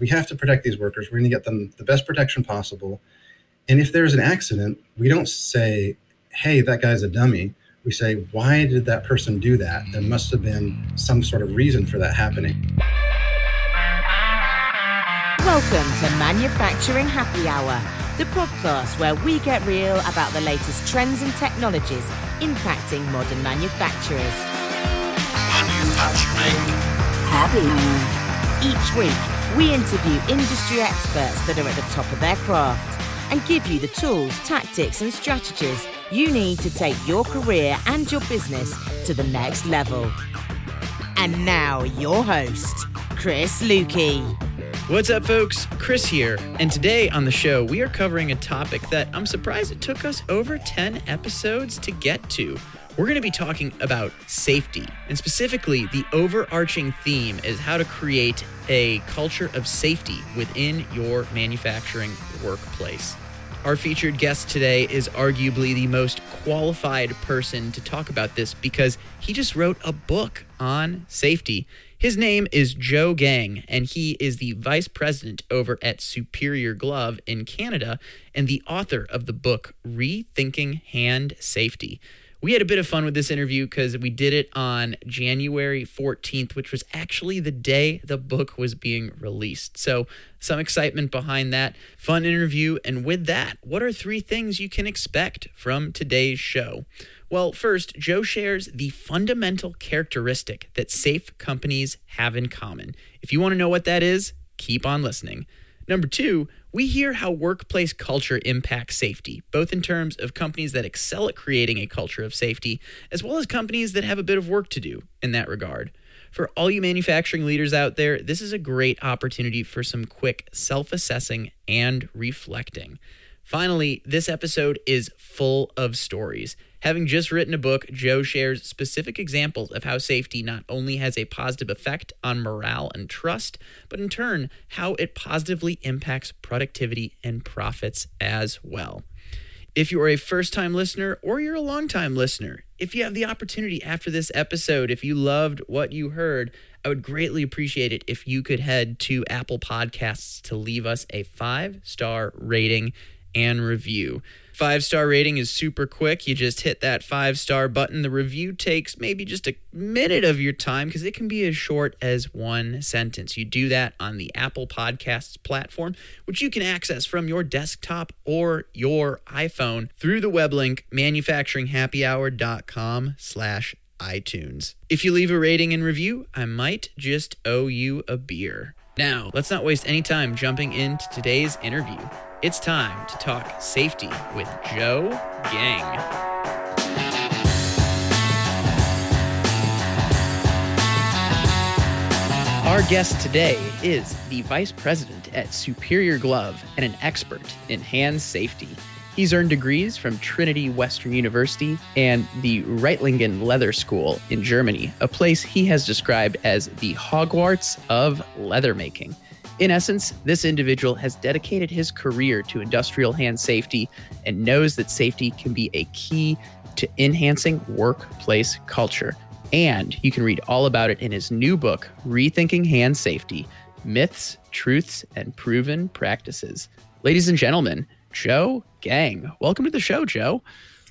we have to protect these workers. We're going to get them the best protection possible. And if there's an accident, we don't say, hey, that guy's a dummy. We say, why did that person do that? There must have been some sort of reason for that happening. Welcome to Manufacturing Happy Hour, the podcast where we get real about the latest trends and technologies impacting modern manufacturers. Manufacturing Happy Hour. Each week, we interview industry experts that are at the top of their craft and give you the tools, tactics, and strategies you need to take your career and your business to the next level. And now, your host, Chris Luecke. What's up, folks? Chris here, and today on the show, we are covering a topic that I'm surprised it took us over 10 episodes to get to. We're going to be talking about safety, and specifically, the overarching theme is how to create a culture of safety within your manufacturing workplace. Our featured guest today is arguably the most qualified person to talk about this because he just wrote a book on safety. His name is Joe Geng, and he is the vice president over at Superior Glove in Canada and the author of the book Rethinking Hand Safety. We had a bit of fun with this interview because we did it on January 14th, which was actually the day the book was being released. So, some excitement behind that. Fun interview. And with that, what are three things you can expect from today's show? Well, first, Joe shares the fundamental characteristic that safe companies have in common. If you want to know what that is, keep on listening. Number two, we hear how workplace culture impacts safety, both in terms of companies that excel at creating a culture of safety, as well as companies that have a bit of work to do in that regard. For all you manufacturing leaders out there, this is a great opportunity for some quick self assessing and reflecting. Finally, this episode is full of stories. Having just written a book, Joe shares specific examples of how safety not only has a positive effect on morale and trust, but in turn, how it positively impacts productivity and profits as well. If you are a first time listener or you're a long time listener, if you have the opportunity after this episode, if you loved what you heard, I would greatly appreciate it if you could head to Apple Podcasts to leave us a five star rating and review. Five star rating is super quick. You just hit that five star button. The review takes maybe just a minute of your time because it can be as short as one sentence. You do that on the Apple Podcasts platform, which you can access from your desktop or your iPhone through the web link manufacturinghappyhour.com slash iTunes. If you leave a rating and review, I might just owe you a beer. Now, let's not waste any time jumping into today's interview. It's time to talk safety with Joe Geng. Our guest today is the vice president at Superior Glove and an expert in hand safety. He's earned degrees from Trinity Western University and the Reutlingen Leather School in Germany, a place he has described as the Hogwarts of leather making. In essence, this individual has dedicated his career to industrial hand safety and knows that safety can be a key to enhancing workplace culture. And you can read all about it in his new book, Rethinking Hand Safety Myths, Truths, and Proven Practices. Ladies and gentlemen, Joe Geng. Welcome to the show, Joe.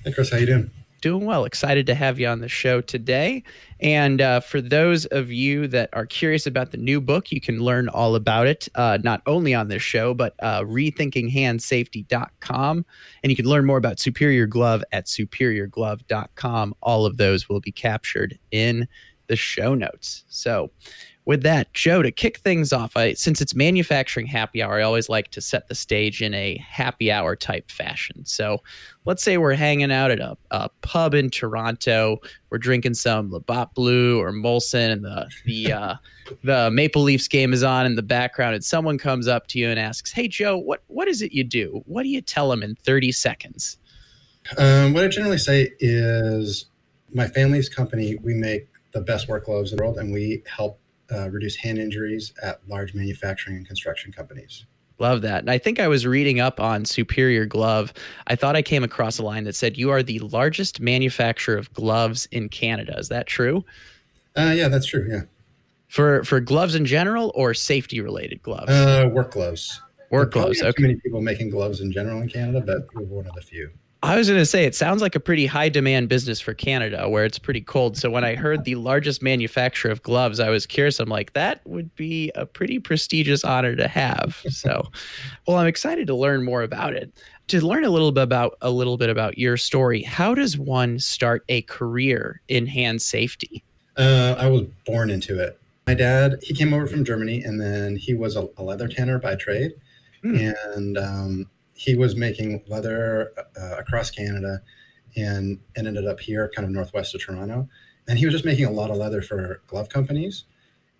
Hey, Chris, how you doing? Doing well. Excited to have you on the show today. And uh, for those of you that are curious about the new book, you can learn all about it, uh, not only on this show, but uh, rethinkinghandsafety.com. And you can learn more about Superior Glove at superiorglove.com. All of those will be captured in the show notes. So, with that, Joe, to kick things off, I, since it's manufacturing happy hour, I always like to set the stage in a happy hour type fashion. So let's say we're hanging out at a, a pub in Toronto, we're drinking some Labatt Blue or Molson, and the the uh, the Maple Leafs game is on in the background, and someone comes up to you and asks, "Hey, Joe, what what is it you do? What do you tell them in thirty seconds?" Um, what I generally say is my family's company, we make the best work gloves in the world, and we help uh, reduce hand injuries at large manufacturing and construction companies. Love that. And I think I was reading up on Superior Glove. I thought I came across a line that said you are the largest manufacturer of gloves in Canada. Is that true? Uh, yeah, that's true. Yeah. For for gloves in general or safety related gloves? Uh, work gloves. Work gloves. Okay. Too many people making gloves in general in Canada, but we're one of the few. I was going to say, it sounds like a pretty high demand business for Canada where it's pretty cold. So when I heard the largest manufacturer of gloves, I was curious. I'm like, that would be a pretty prestigious honor to have. So, well, I'm excited to learn more about it. To learn a little bit about a little bit about your story, how does one start a career in hand safety? Uh, I was born into it. My dad, he came over from Germany, and then he was a, a leather tanner by trade, mm. and um, he was making leather uh, across Canada and, and ended up here, kind of northwest of Toronto. And he was just making a lot of leather for glove companies.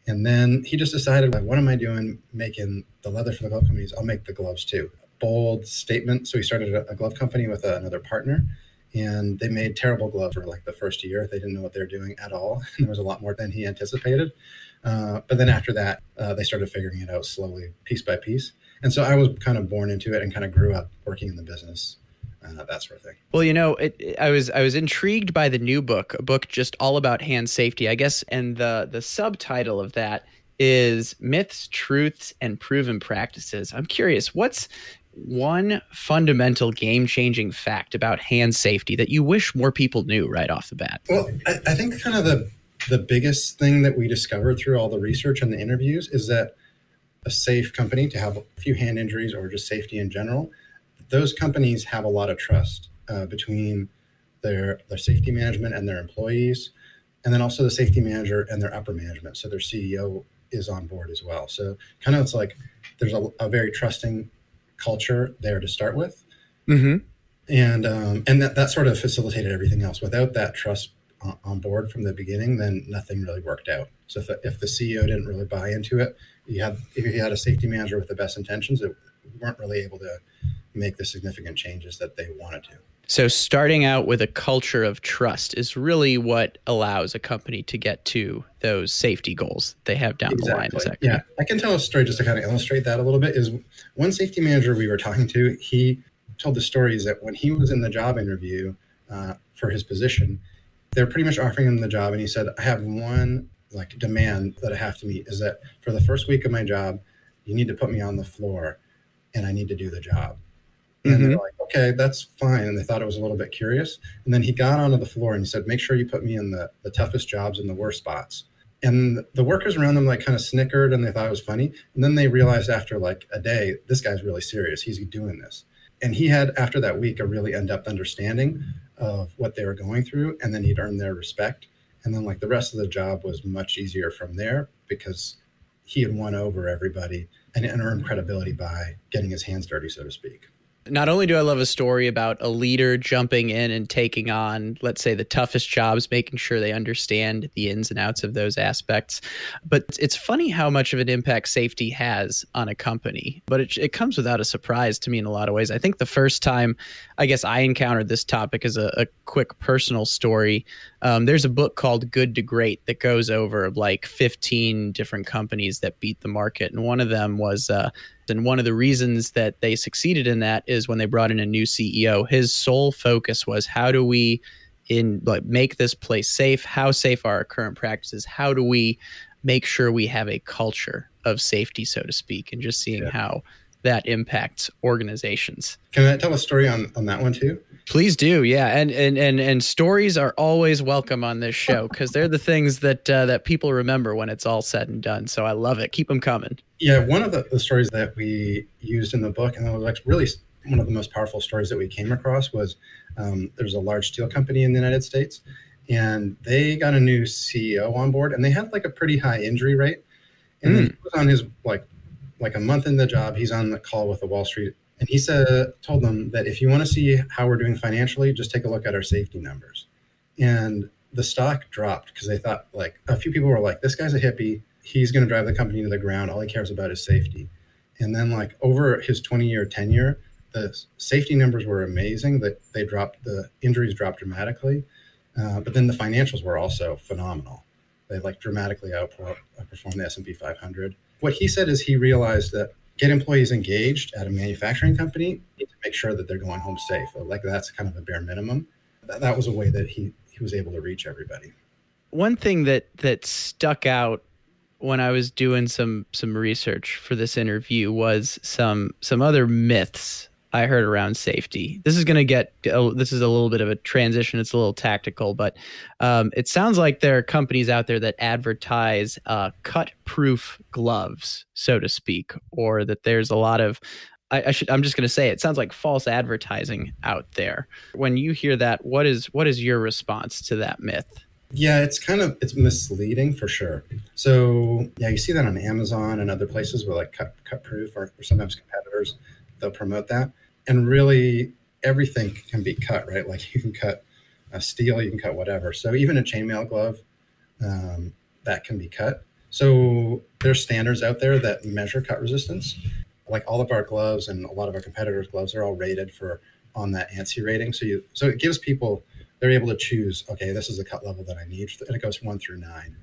And then he just decided, like, what am I doing making the leather for the glove companies? I'll make the gloves too. Bold statement. So he started a, glove company with a, another partner and they made terrible gloves for like the first year. They didn't know what they were doing at all. there was a lot more than he anticipated. Uh, but then after that, uh, they started figuring it out slowly, piece by piece and so I was kind of born into it and kind of grew up working in the business. Uh, that sort of thing. Well, you know, it, it, I was I was intrigued by the new book, a book just all about hand safety, I guess, and the the subtitle of that is myths, truths, and proven practices. I'm curious, what's one fundamental game changing fact about hand safety that you wish more people knew right off the bat? Well, I, I think kind of the the biggest thing that we discovered through all the research and the interviews is that a safe company to have a few hand injuries or just safety in general, those companies have a lot of trust uh, between their their safety management and their employees, and then also the safety manager and their upper management. So their CEO is on board as well. So kind of it's like there's a, a very trusting culture there to start with, mm-hmm. and um, and that that sort of facilitated everything else. Without that trust on board from the beginning, then nothing really worked out. So if the, if the CEO didn't really buy into it, you had if you had a safety manager with the best intentions, it weren't really able to make the significant changes that they wanted to. So starting out with a culture of trust is really what allows a company to get to those safety goals they have down exactly. the line. Is that yeah, I can tell a story just to kind of illustrate that a little bit. Is one safety manager we were talking to, he told the stories that when he was in the job interview uh, for his position, they're pretty much offering him the job, and he said, "I have one like demand that I have to meet is that for the first week of my job, you need to put me on the floor and I need to do the job. And mm-hmm. they're like, okay, that's fine. And they thought it was a little bit curious. And then he got onto the floor and he said, make sure you put me in the, the toughest jobs and the worst spots. And the workers around them like kind of snickered and they thought it was funny. And then they realized after like a day, this guy's really serious. He's doing this. And he had, after that week, a really in depth understanding of what they were going through. And then he'd earned their respect and then like the rest of the job was much easier from there because he had won over everybody and, earned credibility by getting his hands dirty so to speak not only do I love a story about a leader jumping in and taking on, let's say, the toughest jobs, making sure they understand the ins and outs of those aspects, but it's funny how much of an impact safety has on a company. But it, it comes without a surprise to me in a lot of ways. I think the first time I guess I encountered this topic as a, a quick personal story. Um, there's a book called Good to Great that goes over like 15 different companies that beat the market. And one of them was, uh, and one of the reasons that they succeeded in that is when they brought in a new CEO. His sole focus was how do we in like make this place safe? How safe are our current practices? How do we make sure we have a culture of safety, so to speak, and just seeing yeah. how that impacts organizations. Can I tell a story on, on that one too? Please do, yeah. And and and and stories are always welcome on this show because they're the things that uh, that people remember when it's all said and done. So I love it. Keep them coming. Yeah, one of the, the stories that we used in the book, and it was like really one of the most powerful stories that we came across was um, there's a large steel company in the United States, and they got a new CEO on board, and they had like a pretty high injury rate. And mm. then he was on his like like a month in the job, he's on the call with the Wall Street, and he said told them that if you want to see how we're doing financially, just take a look at our safety numbers. And the stock dropped because they thought like a few people were like, this guy's a hippie. He's going to drive the company to the ground. All he cares about is safety. And then like over his 20 year tenure, the safety numbers were amazing. That they dropped, the injuries dropped dramatically, uh, but then the financials were also phenomenal. They like dramatically outperformed the S and P 500 what he said is he realized that get employees engaged at a manufacturing company to make sure that they're going home safe. Like that's kind of a bare minimum. That, that was a way that he he was able to reach everybody. One thing that that stuck out when I was doing some some research for this interview was some some other myths I heard around safety. This is going to get oh, this is a little bit of a transition. It's a little tactical, but um, it sounds like there are companies out there that advertise uh, cut-proof gloves, so to speak, or that there's a lot of I, I should I'm just going to say it sounds like false advertising out there. When you hear that, what is what is your response to that myth? Yeah, it's kind of it's misleading for sure. So yeah, you see that on Amazon and other places where like cut cut proof or, or sometimes competitors they'll promote that. And really everything can be cut, right? Like you can cut a steel, you can cut whatever. So even a chainmail glove, um, that can be cut. So there's standards out there that measure cut resistance. Like all of our gloves and a lot of our competitors' gloves are all rated for on that ANSI rating. So you so it gives people they're able to choose, okay, this is the cut level that I need. And it goes one through nine.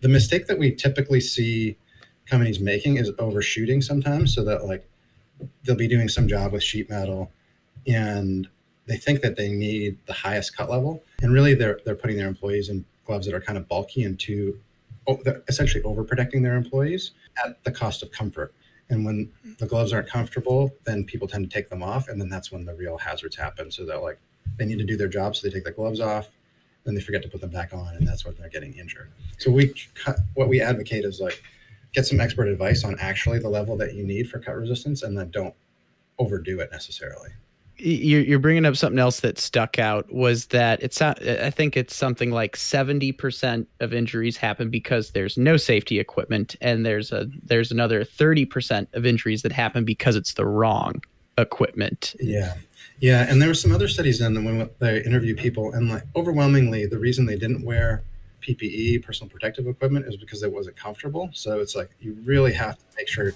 The mistake that we typically see companies making is overshooting sometimes so that like they'll be doing some job with sheet metal and they think that they need the highest cut level. And really they're they're putting their employees in gloves that are kind of bulky and too oh, they're essentially overprotecting their employees at the cost of comfort. And when the gloves aren't comfortable, then people tend to take them off, and then that's when the real hazards happen. So they're like, they need to do their job, so they take the gloves off, then they forget to put them back on, and that's when they're getting injured. So we cut, what we advocate is like get some expert advice on actually the level that you need for cut resistance, and then don't overdo it necessarily. You're bringing up something else that stuck out was that it's I think it's something like 70% of injuries happen because there's no safety equipment and there's a there's another 30% of injuries that happen because it's the wrong equipment. Yeah. Yeah, and there were some other studies done when they interview people, and like overwhelmingly, the reason they didn't wear PPE, personal protective equipment, is because it wasn't comfortable. So it's like you really have to make sure.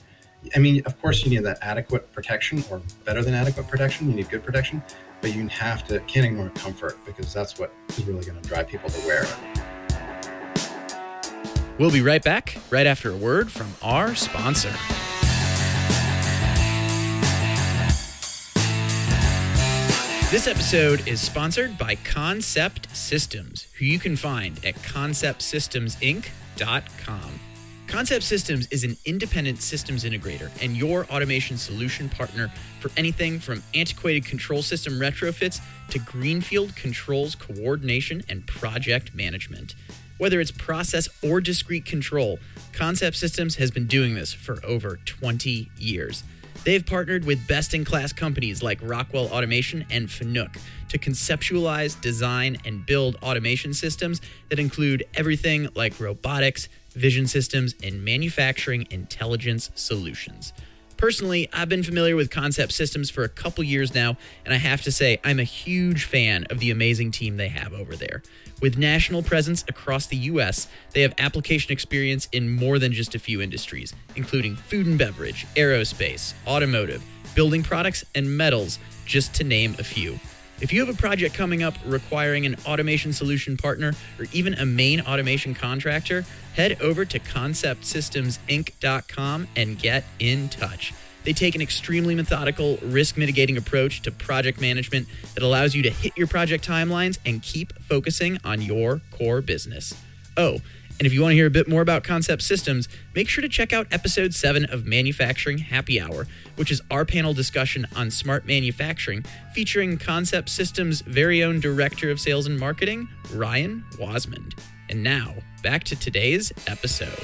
I mean, of course, you need that adequate protection, or better than adequate protection. You need good protection, but you have to can't ignore comfort because that's what is really going to drive people to wear it. We'll be right back, right after a word from our sponsor. This episode is sponsored by Concept Systems, who you can find at conceptsystemsinc.com. Concept Systems is an independent systems integrator and your automation solution partner for anything from antiquated control system retrofits to greenfield controls coordination and project management. Whether it's process or discrete control, Concept Systems has been doing this for over 20 years. They've partnered with best in class companies like Rockwell Automation and Fanuc to conceptualize, design, and build automation systems that include everything like robotics, vision systems, and manufacturing intelligence solutions. Personally, I've been familiar with Concept Systems for a couple years now, and I have to say, I'm a huge fan of the amazing team they have over there. With national presence across the U.S., they have application experience in more than just a few industries, including food and beverage, aerospace, automotive, building products, and metals, just to name a few. If you have a project coming up requiring an automation solution partner or even a main automation contractor, head over to conceptsystemsinc.com and get in touch. They take an extremely methodical, risk mitigating approach to project management that allows you to hit your project timelines and keep focusing on your core business. Oh, and if you want to hear a bit more about Concept Systems, make sure to check out episode 7 of Manufacturing Happy Hour, which is our panel discussion on smart manufacturing, featuring Concept Systems' very own Director of Sales and Marketing, Ryan Wasmond. And now, back to today's episode.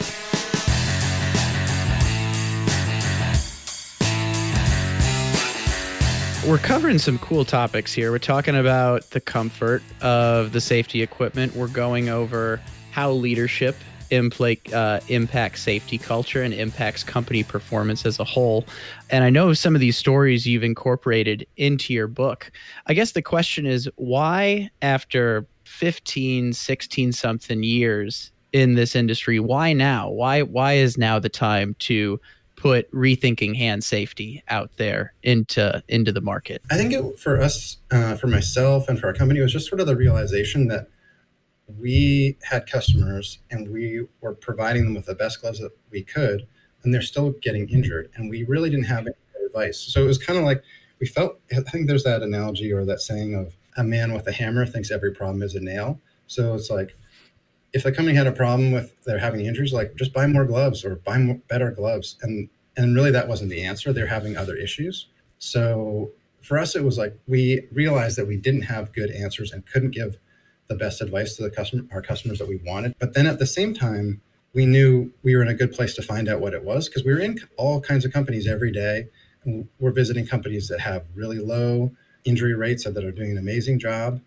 We're covering some cool topics here. We're talking about the comfort of the safety equipment. We're going over how leadership impl- uh, impacts safety culture and impacts company performance as a whole. And I know some of these stories you've incorporated into your book. I guess the question is why, after 15, 16 something years in this industry, why now? Why, why is now the time to put rethinking hand safety out there into into the market? I think it, for us, uh, for myself, and for our company, was just sort of the realization that we had customers and we were providing them with the best gloves that we could, and they're still getting injured. And we really didn't have any advice. So it was kind of like we felt, I think there's that analogy or that saying of a man with a hammer thinks every problem is a nail. So it's like, if the company had a problem with they're having injuries, like just buy more gloves or buy more, better gloves. And and really that wasn't the answer. They're having other issues. So for us, it was like we realized that we didn't have good answers and couldn't give the best advice to the customer, our customers that we wanted. But then at the same time, we knew we were in a good place to find out what it was because we were in all kinds of companies every day. And we're visiting companies that have really low injury rates that are doing an amazing job,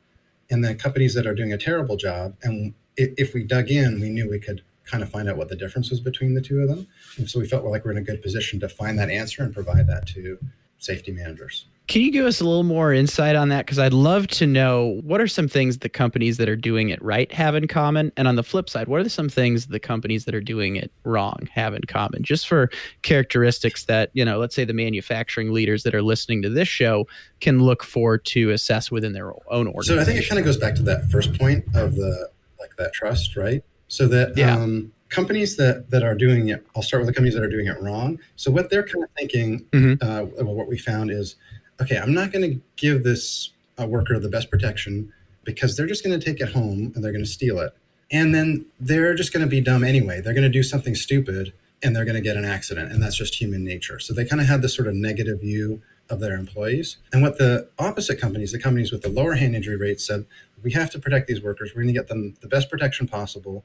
and then companies that are doing a terrible job. And if we dug in, we knew we could kind of find out what the difference was between the two of them. And so we felt like we're in a good position to find that answer and provide that to safety managers. Can you give us a little more insight on that? Because I'd love to know what are some things the companies that are doing it right have in common? And on the flip side, what are some things the companies that are doing it wrong have in common? Just for characteristics that, you know, let's say the manufacturing leaders that are listening to this show can look for to assess within their own organization. So I think it kind of goes back to that first point of the like that trust, right? So that yeah. um, companies that that are doing it, I'll start with the companies that are doing it wrong. So what they're kind of thinking, mm-hmm. uh, what we found is okay, I'm not going to give this uh, worker the best protection because they're just going to take it home and they're going to steal it. And then they're just going to be dumb anyway. They're going to do something stupid and they're going to get an accident. And that's just human nature. So they kind of had this sort of negative view of their employees. And what the opposite companies, the companies with the lower hand injury rates, said, we have to protect these workers. We're going to get them the best protection possible.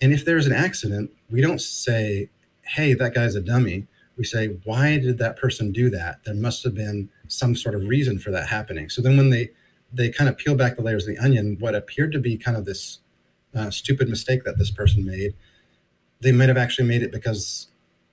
And if there's an accident, we don't say, hey, that guy's a dummy we say, why did that person do that? There must have been some sort of reason for that happening. So then when they they kind of peel back the layers of the onion, what appeared to be kind of this uh, stupid mistake that this person made, they might have actually made it because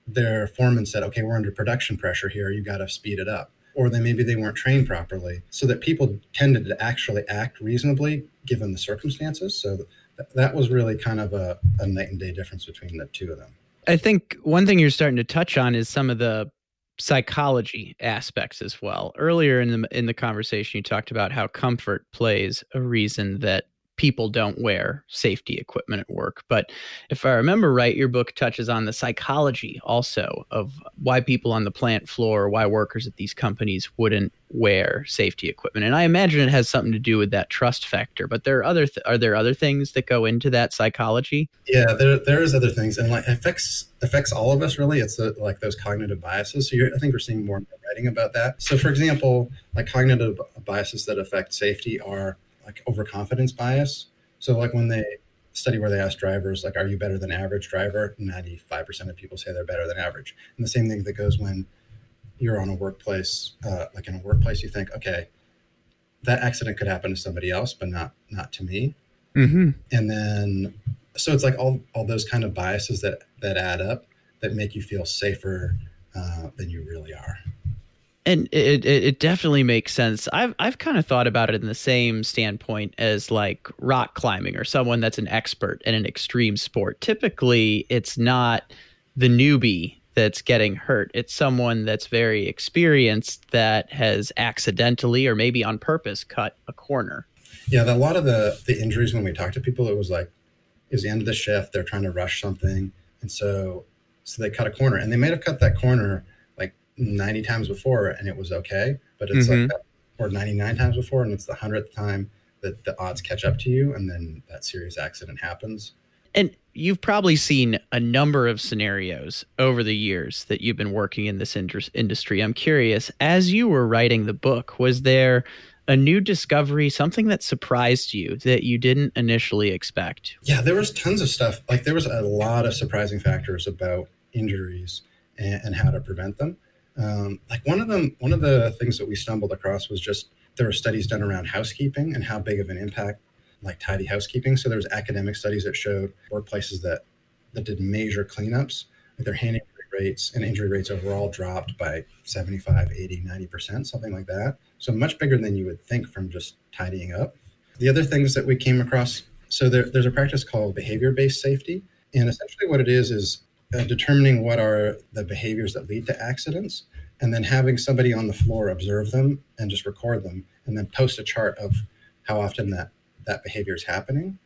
their foreman said, okay, we're under production pressure here. You got to speed it up. Or then maybe they weren't trained properly. So that people tended to actually act reasonably given the circumstances. So th- that was really kind of a, a night and day difference between the two of them. I think one thing you're starting to touch on is some of the psychology aspects as well. Earlier in the in the conversation you talked about how comfort plays a reason that people don't wear safety equipment at work. But if I remember right, your book touches on the psychology also of why people on the plant floor, why workers at these companies wouldn't wear safety equipment. And I imagine it has something to do with that trust factor. But there are other th- are there other things that go into that psychology? Yeah, there there is other things, and like affects affects all of us really. It's a, like those cognitive biases. So I think we're seeing more and more writing about that. So for example, like cognitive biases that affect safety are like overconfidence bias. So like when they study where they ask drivers like are you better than average driver 95% of people say they're better than average and the same thing that goes when you're on a workplace uh, like in a workplace you think okay that accident could happen to somebody else but not not to me mm-hmm. and then so it's like all all those kind of biases that that add up that make you feel safer uh, than you really are and it, it, it definitely makes sense. I've I've kind of thought about it in the same standpoint as like rock climbing or someone that's an expert in an extreme sport. Typically, it's not the newbie that's getting hurt. It's someone that's very experienced that has accidentally or maybe on purpose cut a corner. Yeah, a lot of the the injuries when we talk to people, it was like was the end of the shift. They're trying to rush something, and so so they cut a corner, and they may have cut that corner 90 times before and it was okay but it's mm-hmm. like that, or 99 times before and it's the 100th time that the odds catch up to you and then that serious accident happens. And you've probably seen a number of scenarios over the years that you've been working in this industry. I'm curious as you were writing the book was there a new discovery something that surprised you that you didn't initially expect? Yeah there was tons of stuff. Like there was a lot of surprising factors about injuries and, and how to prevent them um, like one of them, one of the things that we stumbled across was just there were studies done around housekeeping and how big of an impact like tidy housekeeping. So there was academic studies that showed workplaces that that did major cleanups, their hand injury rates and injury rates overall dropped by 75, 80, 90%, something like that. So much bigger than you would think from just tidying up. The other things that we came across, so there, there's a practice called behavior-based safety. And essentially what it is is uh, determining what are the behaviors that lead to accidents and then having somebody on the floor observe them and just record them and then post a chart of how often that that behavior is happening.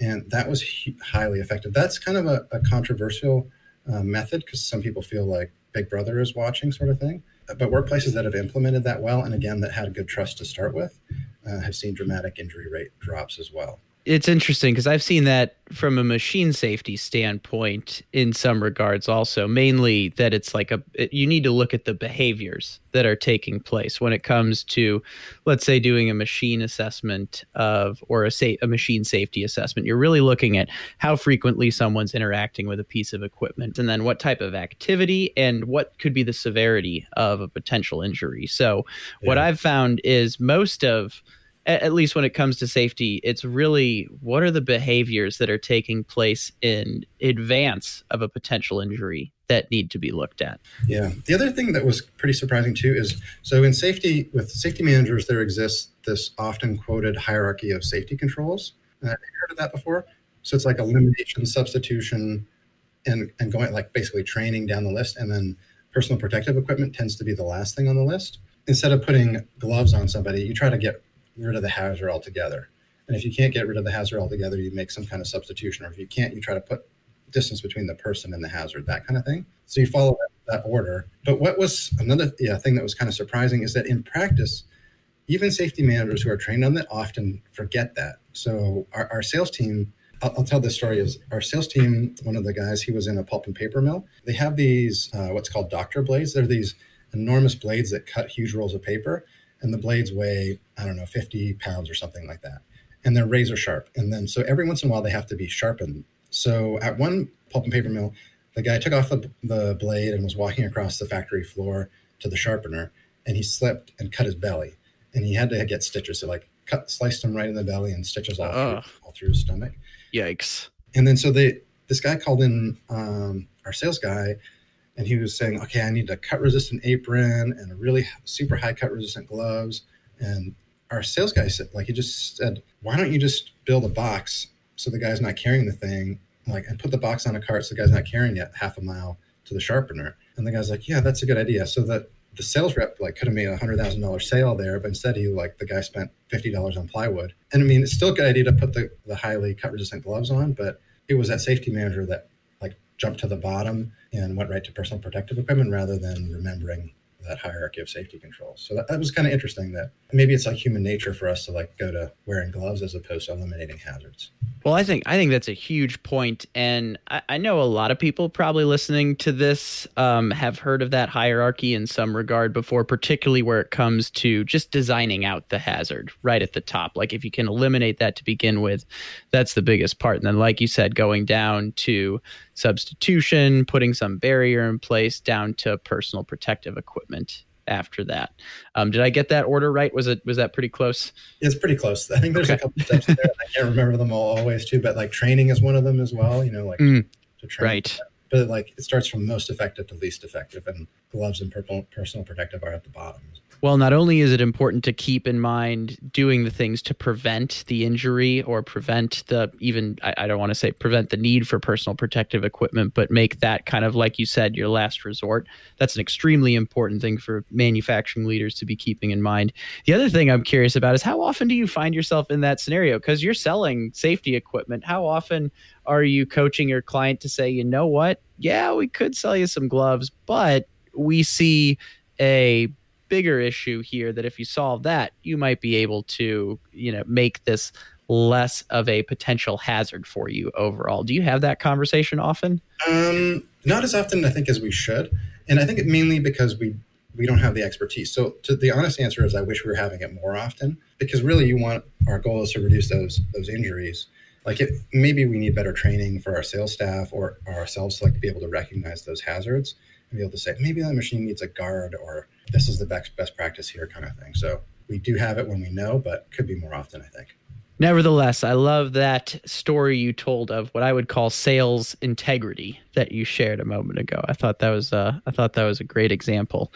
And that was highly effective. That's kind of a, a controversial uh, method because some people feel like big brother is watching sort of thing. But workplaces that have implemented that well and again that had good trust to start with uh, have seen dramatic injury rate drops as well it's interesting because I've seen that from a machine safety standpoint in some regards also mainly that it's like a you need to look at the behaviors that are taking place when it comes to let's say doing a machine assessment of or a sa- a machine safety assessment you're really looking at how frequently someone's interacting with a piece of equipment and then what type of activity and what could be the severity of a potential injury so yeah. what i've found is most of at least when it comes to safety, it's really what are the behaviors that are taking place in advance of a potential injury that need to be looked at. Yeah. The other thing that was pretty surprising too is so in safety, with safety managers, there exists this often quoted hierarchy of safety controls. Uh, have you heard of that before? So it's like elimination, substitution, and, and going like basically training down the list. And then personal protective equipment tends to be the last thing on the list. Instead of putting gloves on somebody, you try to get rid of the hazard altogether. And if you can't get rid of the hazard altogether, you make some kind of substitution. Or if you can't, you try to put distance between the person and the hazard, that kind of thing. So you follow that, order. But what was another yeah, thing that was kind of surprising is that in practice, even safety managers who are trained on that often forget that. So our, our sales team, I'll, I'll, tell this story is our sales team, one of the guys, he was in a pulp and paper mill. They have these, uh, what's called doctor blades. They're these enormous blades that cut huge rolls of paper and the blades weigh I don't know 50 pounds or something like that, and they're razor sharp. And then so every once in a while they have to be sharpened. So at one pulp and paper mill, the guy took off the, the blade and was walking across the factory floor to the sharpener, and he slipped and cut his belly, and he had to get stitches. So like cut sliced him right in the belly and stitches all, through, all through his stomach. Yikes! And then so they this guy called in um, our sales guy and he was saying, okay, I need a cut resistant apron and a really super high cut resistant gloves. And our sales guy said, like, he just said, why don't you just build a box so the guy's not carrying the thing, like, and put the box on a cart so the guy's not carrying it half a mile to the sharpener. And the guy's like, yeah, that's a good idea. So that the sales rep like could have made a hundred thousand dollar sale there, but instead he like the guy spent fifty dollars on plywood. And I mean, it's still a good idea to put the, the highly cut resistant gloves on, but it was that safety manager that jumped to the bottom and went right to personal protective equipment rather than remembering that hierarchy of safety controls. So that, that was kind of interesting that maybe it's like human nature for us to like go to wearing gloves as opposed to eliminating hazards. Well, I think I think that's a huge point, and I, I know a lot of people probably listening to this um, have heard of that hierarchy in some regard before, particularly where it comes to just designing out the hazard right at the top. Like if you can eliminate that to begin with, that's the biggest part, and then like you said, going down to substitution, putting some barrier in place, down to personal protective equipment after that. Um, did I get that order right? Was it was that pretty close? It's pretty close. I think there's okay. a couple steps there. I can't remember them all always too, but like training is one of them as well. You know, like mm, to train. Right. But like it starts from most effective to least effective, and gloves and personal protective are at the bottom. Well, not only is it important to keep in mind doing the things to prevent the injury or prevent the even, I, I, don't want to say prevent the need for personal protective equipment, but make that kind of, like you said, your last resort. That's an extremely important thing for manufacturing leaders to be keeping in mind. The other thing I'm curious about is how often do you find yourself in that scenario? Because you're selling safety equipment. How often are you coaching your client to say, you know what? Yeah, we could sell you some gloves, but we see a bigger issue here that if you solve that, you might be able to, you know, make this less of a potential hazard for you overall. Do you have that conversation often? Um, not as often, I think, as we should, and I think it mainly because we we don't have the expertise. So, to the honest answer is, I wish we were having it more often because really, you want our goal is to reduce those those injuries. Like, maybe we need better training for our sales staff or, or ourselves to like be able to recognize those hazards and be able to say maybe that machine needs a guard or this is the best best practice here kind of thing. So we do have it when we know, but could be more often, I think. Nevertheless, I love that story you told of what I would call sales integrity that you shared a moment ago. I thought that was uh, I thought that was a great example.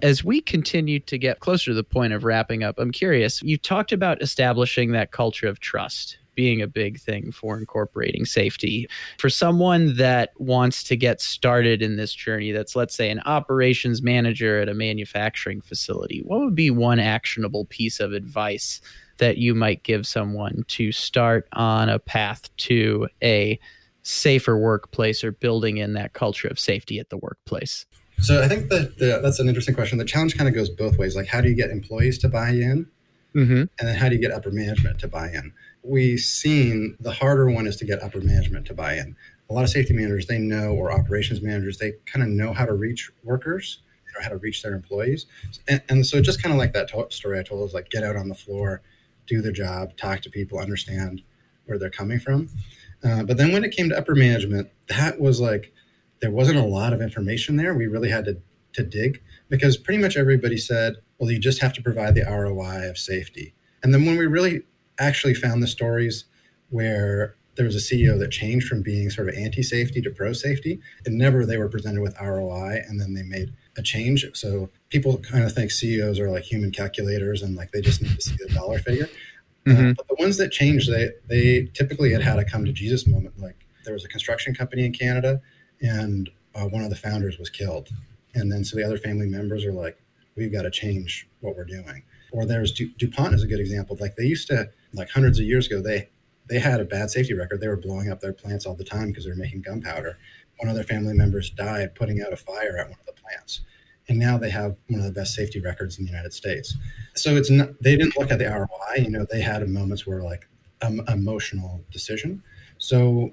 As we continue to get closer to the point of wrapping up, I'm curious. You talked about establishing that culture of trust being a big thing for incorporating safety. For someone that wants to get started in this journey, that's, let's say, an operations manager at a manufacturing facility, what would be one actionable piece of advice that you might give someone to start on a path to a safer workplace or building in that culture of safety at the workplace? So I think that the, that's an interesting question. The challenge kind of goes both ways. Like, how do you get employees to buy in? Mm-hmm. And then how do you get upper management to buy in? We've seen the harder one is to get upper management to buy in. A lot of safety managers, they know, or operations managers, they kind of know how to reach workers, how to reach their employees. And, and so just kind of like that to- story I told is like get out on the floor, do the job, talk to people, understand where they're coming from. Uh, but then when it came to upper management, that was like there wasn't a lot of information there. We really had to to dig because pretty much everybody said, well, you just have to provide the ROI of safety. And then when we really actually found the stories where there was a CEO that changed from being sort of anti-safety to pro-safety, and never they were presented with ROI, and then they made a change. So people kind of think CEOs are like human calculators, and like they just need to see the dollar figure. Uh, mm-hmm. Uh, but the ones that changed, they they typically had had a come to Jesus moment. Like there was a construction company in Canada, and uh, one of the founders was killed, and then so the other family members are like, we've got to change what we're doing. Or there's du- DuPont is a good example. Like they used to, like hundreds of years ago, they they had a bad safety record. They were blowing up their plants all the time because they were making gunpowder. One of their family members died putting out a fire at one of the plants. And now they have one of the best safety records in the United States. So it's not, they didn't look at the ROI. You know, they had moments where like um, emotional decision. So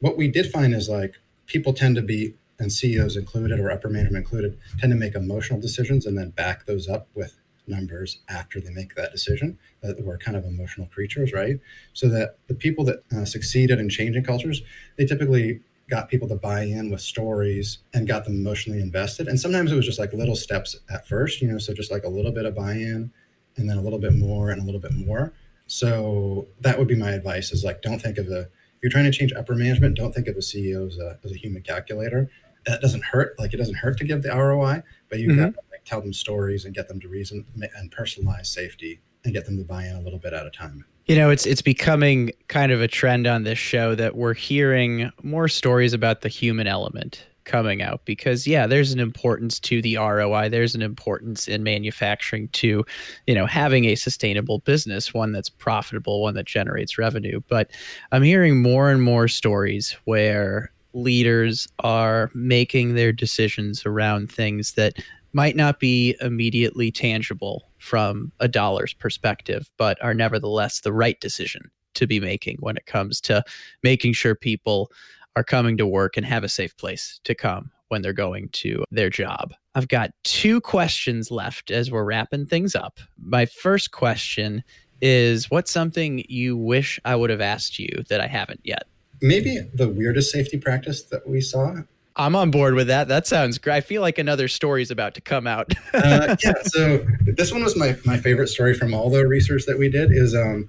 what we did find is like people tend to be and CEOs included or upper management included tend to make emotional decisions and then back those up with numbers after they make that decision. That we're kind of emotional creatures, right? So that the people that uh, succeeded in changing cultures, they typically got people to buy in with stories and got them emotionally invested. And sometimes it was just like little steps at first, you know, so just like a little bit of buy-in and then a little bit more and a little bit more. So that would be my advice is like, don't think of the, if you're trying to change upper management, don't think of the CEO as a, as a human calculator that doesn't hurt. Like it doesn't hurt to give the ROI, but you mm-hmm. got tell them stories and get them to reason and personalize safety and get them to buy in a little bit at a time. You know, it's it's becoming kind of a trend on this show that we're hearing more stories about the human element coming out because yeah there's an importance to the ROI there's an importance in manufacturing to you know having a sustainable business one that's profitable one that generates revenue but i'm hearing more and more stories where leaders are making their decisions around things that might not be immediately tangible from a dollar's perspective, but are nevertheless the right decision to be making when it comes to making sure people are coming to work and have a safe place to come when they're going to their job. I've got two questions left as we're wrapping things up. My first question is what's something you wish I would have asked you that I haven't yet? maybe the weirdest safety practice that we saw. I'm on board with that. That sounds great. I feel like another story is about to come out. uh, yeah. So this one was my, my favorite story from all the research that we did is um,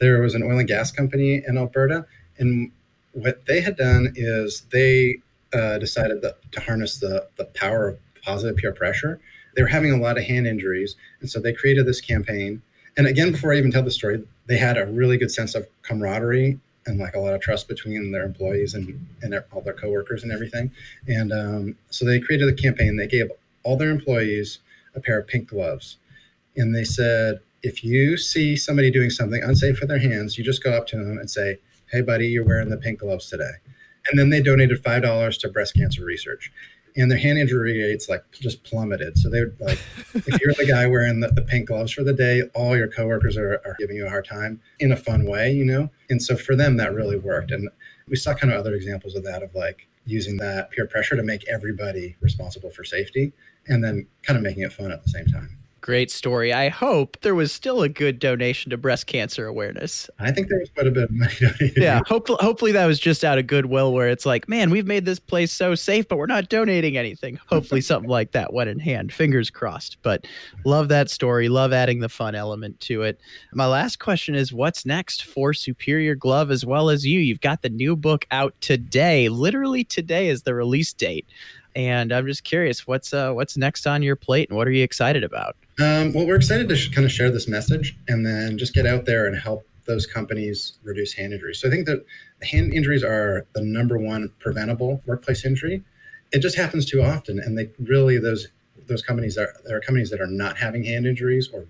there was an oil and gas company in Alberta. And what they had done is they uh, decided that, to harness the, the power of positive peer pressure. They were having a lot of hand injuries. And so they created this campaign. And again, before I even tell the story, they had a really good sense of camaraderie and like a lot of trust between their employees and, and all their coworkers and everything. And um, so they created a campaign. They gave all their employees a pair of pink gloves. And they said, if you see somebody doing something unsafe with their hands, you just go up to them and say, hey, buddy, you're wearing the pink gloves today. And then they donated $5 to breast cancer research and their hand injury rates like just plummeted. So they would like, if you're the guy wearing the, the, pink gloves for the day, all your coworkers are, are giving you a hard time in a fun way, you know? And so for them, that really worked. And we saw kind of other examples of that, of like using that peer pressure to make everybody responsible for safety and then kind of making it fun at the same time. Great story. I hope there was still a good donation to breast cancer awareness. I think there was quite a bit of money donated. Yeah, hopefully, hopefully that was just out of goodwill where it's like, man, we've made this place so safe, but we're not donating anything. Hopefully something like that went in hand. Fingers crossed. But love that story. Love adding the fun element to it. My last question is what's next for Superior Glove as well as you? You've got the new book out today. Literally today is the release date. And I'm just curious, what's uh, what's next on your plate, and what are you excited about? Um, well, we're excited to sh- kind of share this message, and then just get out there and help those companies reduce hand injuries. So I think that hand injuries are the number one preventable workplace injury. It just happens too often, and they really those those companies are there are companies that are not having hand injuries or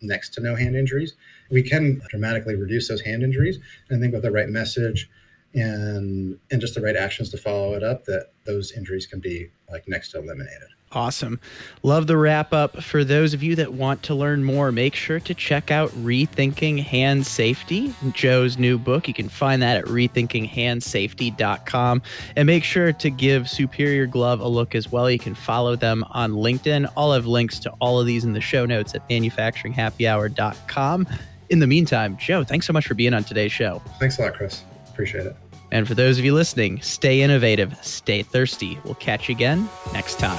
next to no hand injuries. We can dramatically reduce those hand injuries, and I think with the right message and and just the right actions to follow it up that those injuries can be like next to eliminated Awesome. Love the wrap up. For those of you that want to learn more, make sure to check out Rethinking Hand Safety, Joe's new book. You can find that at rethinkinghandsafety.com. And make sure to give Superior Glove a look as well. You can follow them on LinkedIn. I'll have links to all of these in the show notes at manufacturinghappyhour.com. In the meantime, Joe, thanks so much for being on today's show. Thanks a lot, Chris. Appreciate it. And for those of you listening, stay innovative, stay thirsty. We'll catch you again next time.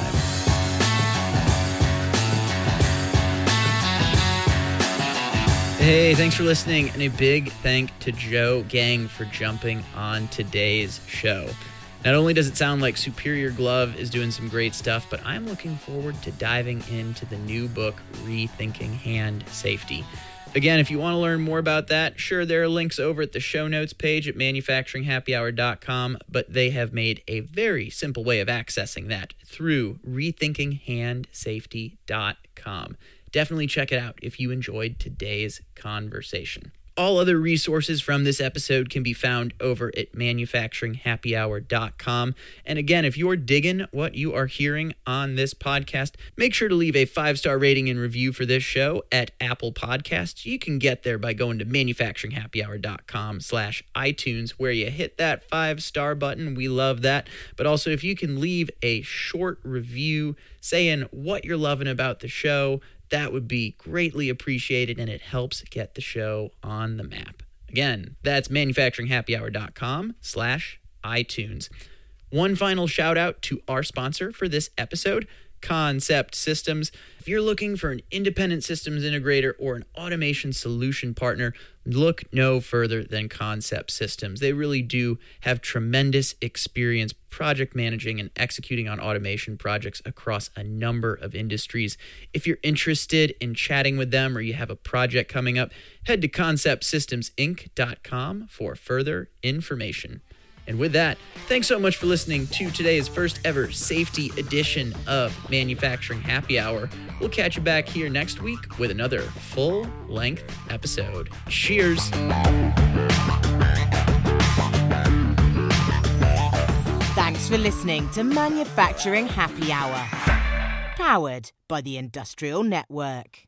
Hey, thanks for listening, and a big thank to Joe Geng for jumping on today's show. Not only does it sound like Superior Glove is doing some great stuff, but I'm looking forward to diving into the new book, Rethinking Hand Safety. Again, if you want to learn more about that, sure, there are links over at the show notes page at manufacturinghappyhour.com, but they have made a very simple way of accessing that through rethinkinghandsafety.com. Definitely check it out if you enjoyed today's conversation. All other resources from this episode can be found over at manufacturinghappyhour.com. And again, if you're digging what you are hearing on this podcast, make sure to leave a five star rating and review for this show at Apple Podcasts. You can get there by going to manufacturinghappyhour.com slash iTunes, where you hit that five star button. We love that. But also, if you can leave a short review saying what you're loving about the show, that would be greatly appreciated and it helps get the show on the map. Again, that's manufacturinghappyhour.com slash iTunes. One final shout out to our sponsor for this episode, Concept Systems. If you're looking for an independent systems integrator or an automation solution partner, look no further than Concept Systems. They really do have tremendous experience project managing and executing on automation projects across a number of industries. If you're interested in chatting with them or you have a project coming up, head to conceptsystems.inc.com for further information. And with that, thanks so much for listening to today's first ever safety edition of Manufacturing Happy Hour. We'll catch you back here next week with another full length episode. Cheers. Thanks for listening to Manufacturing Happy Hour, powered by the Industrial Network.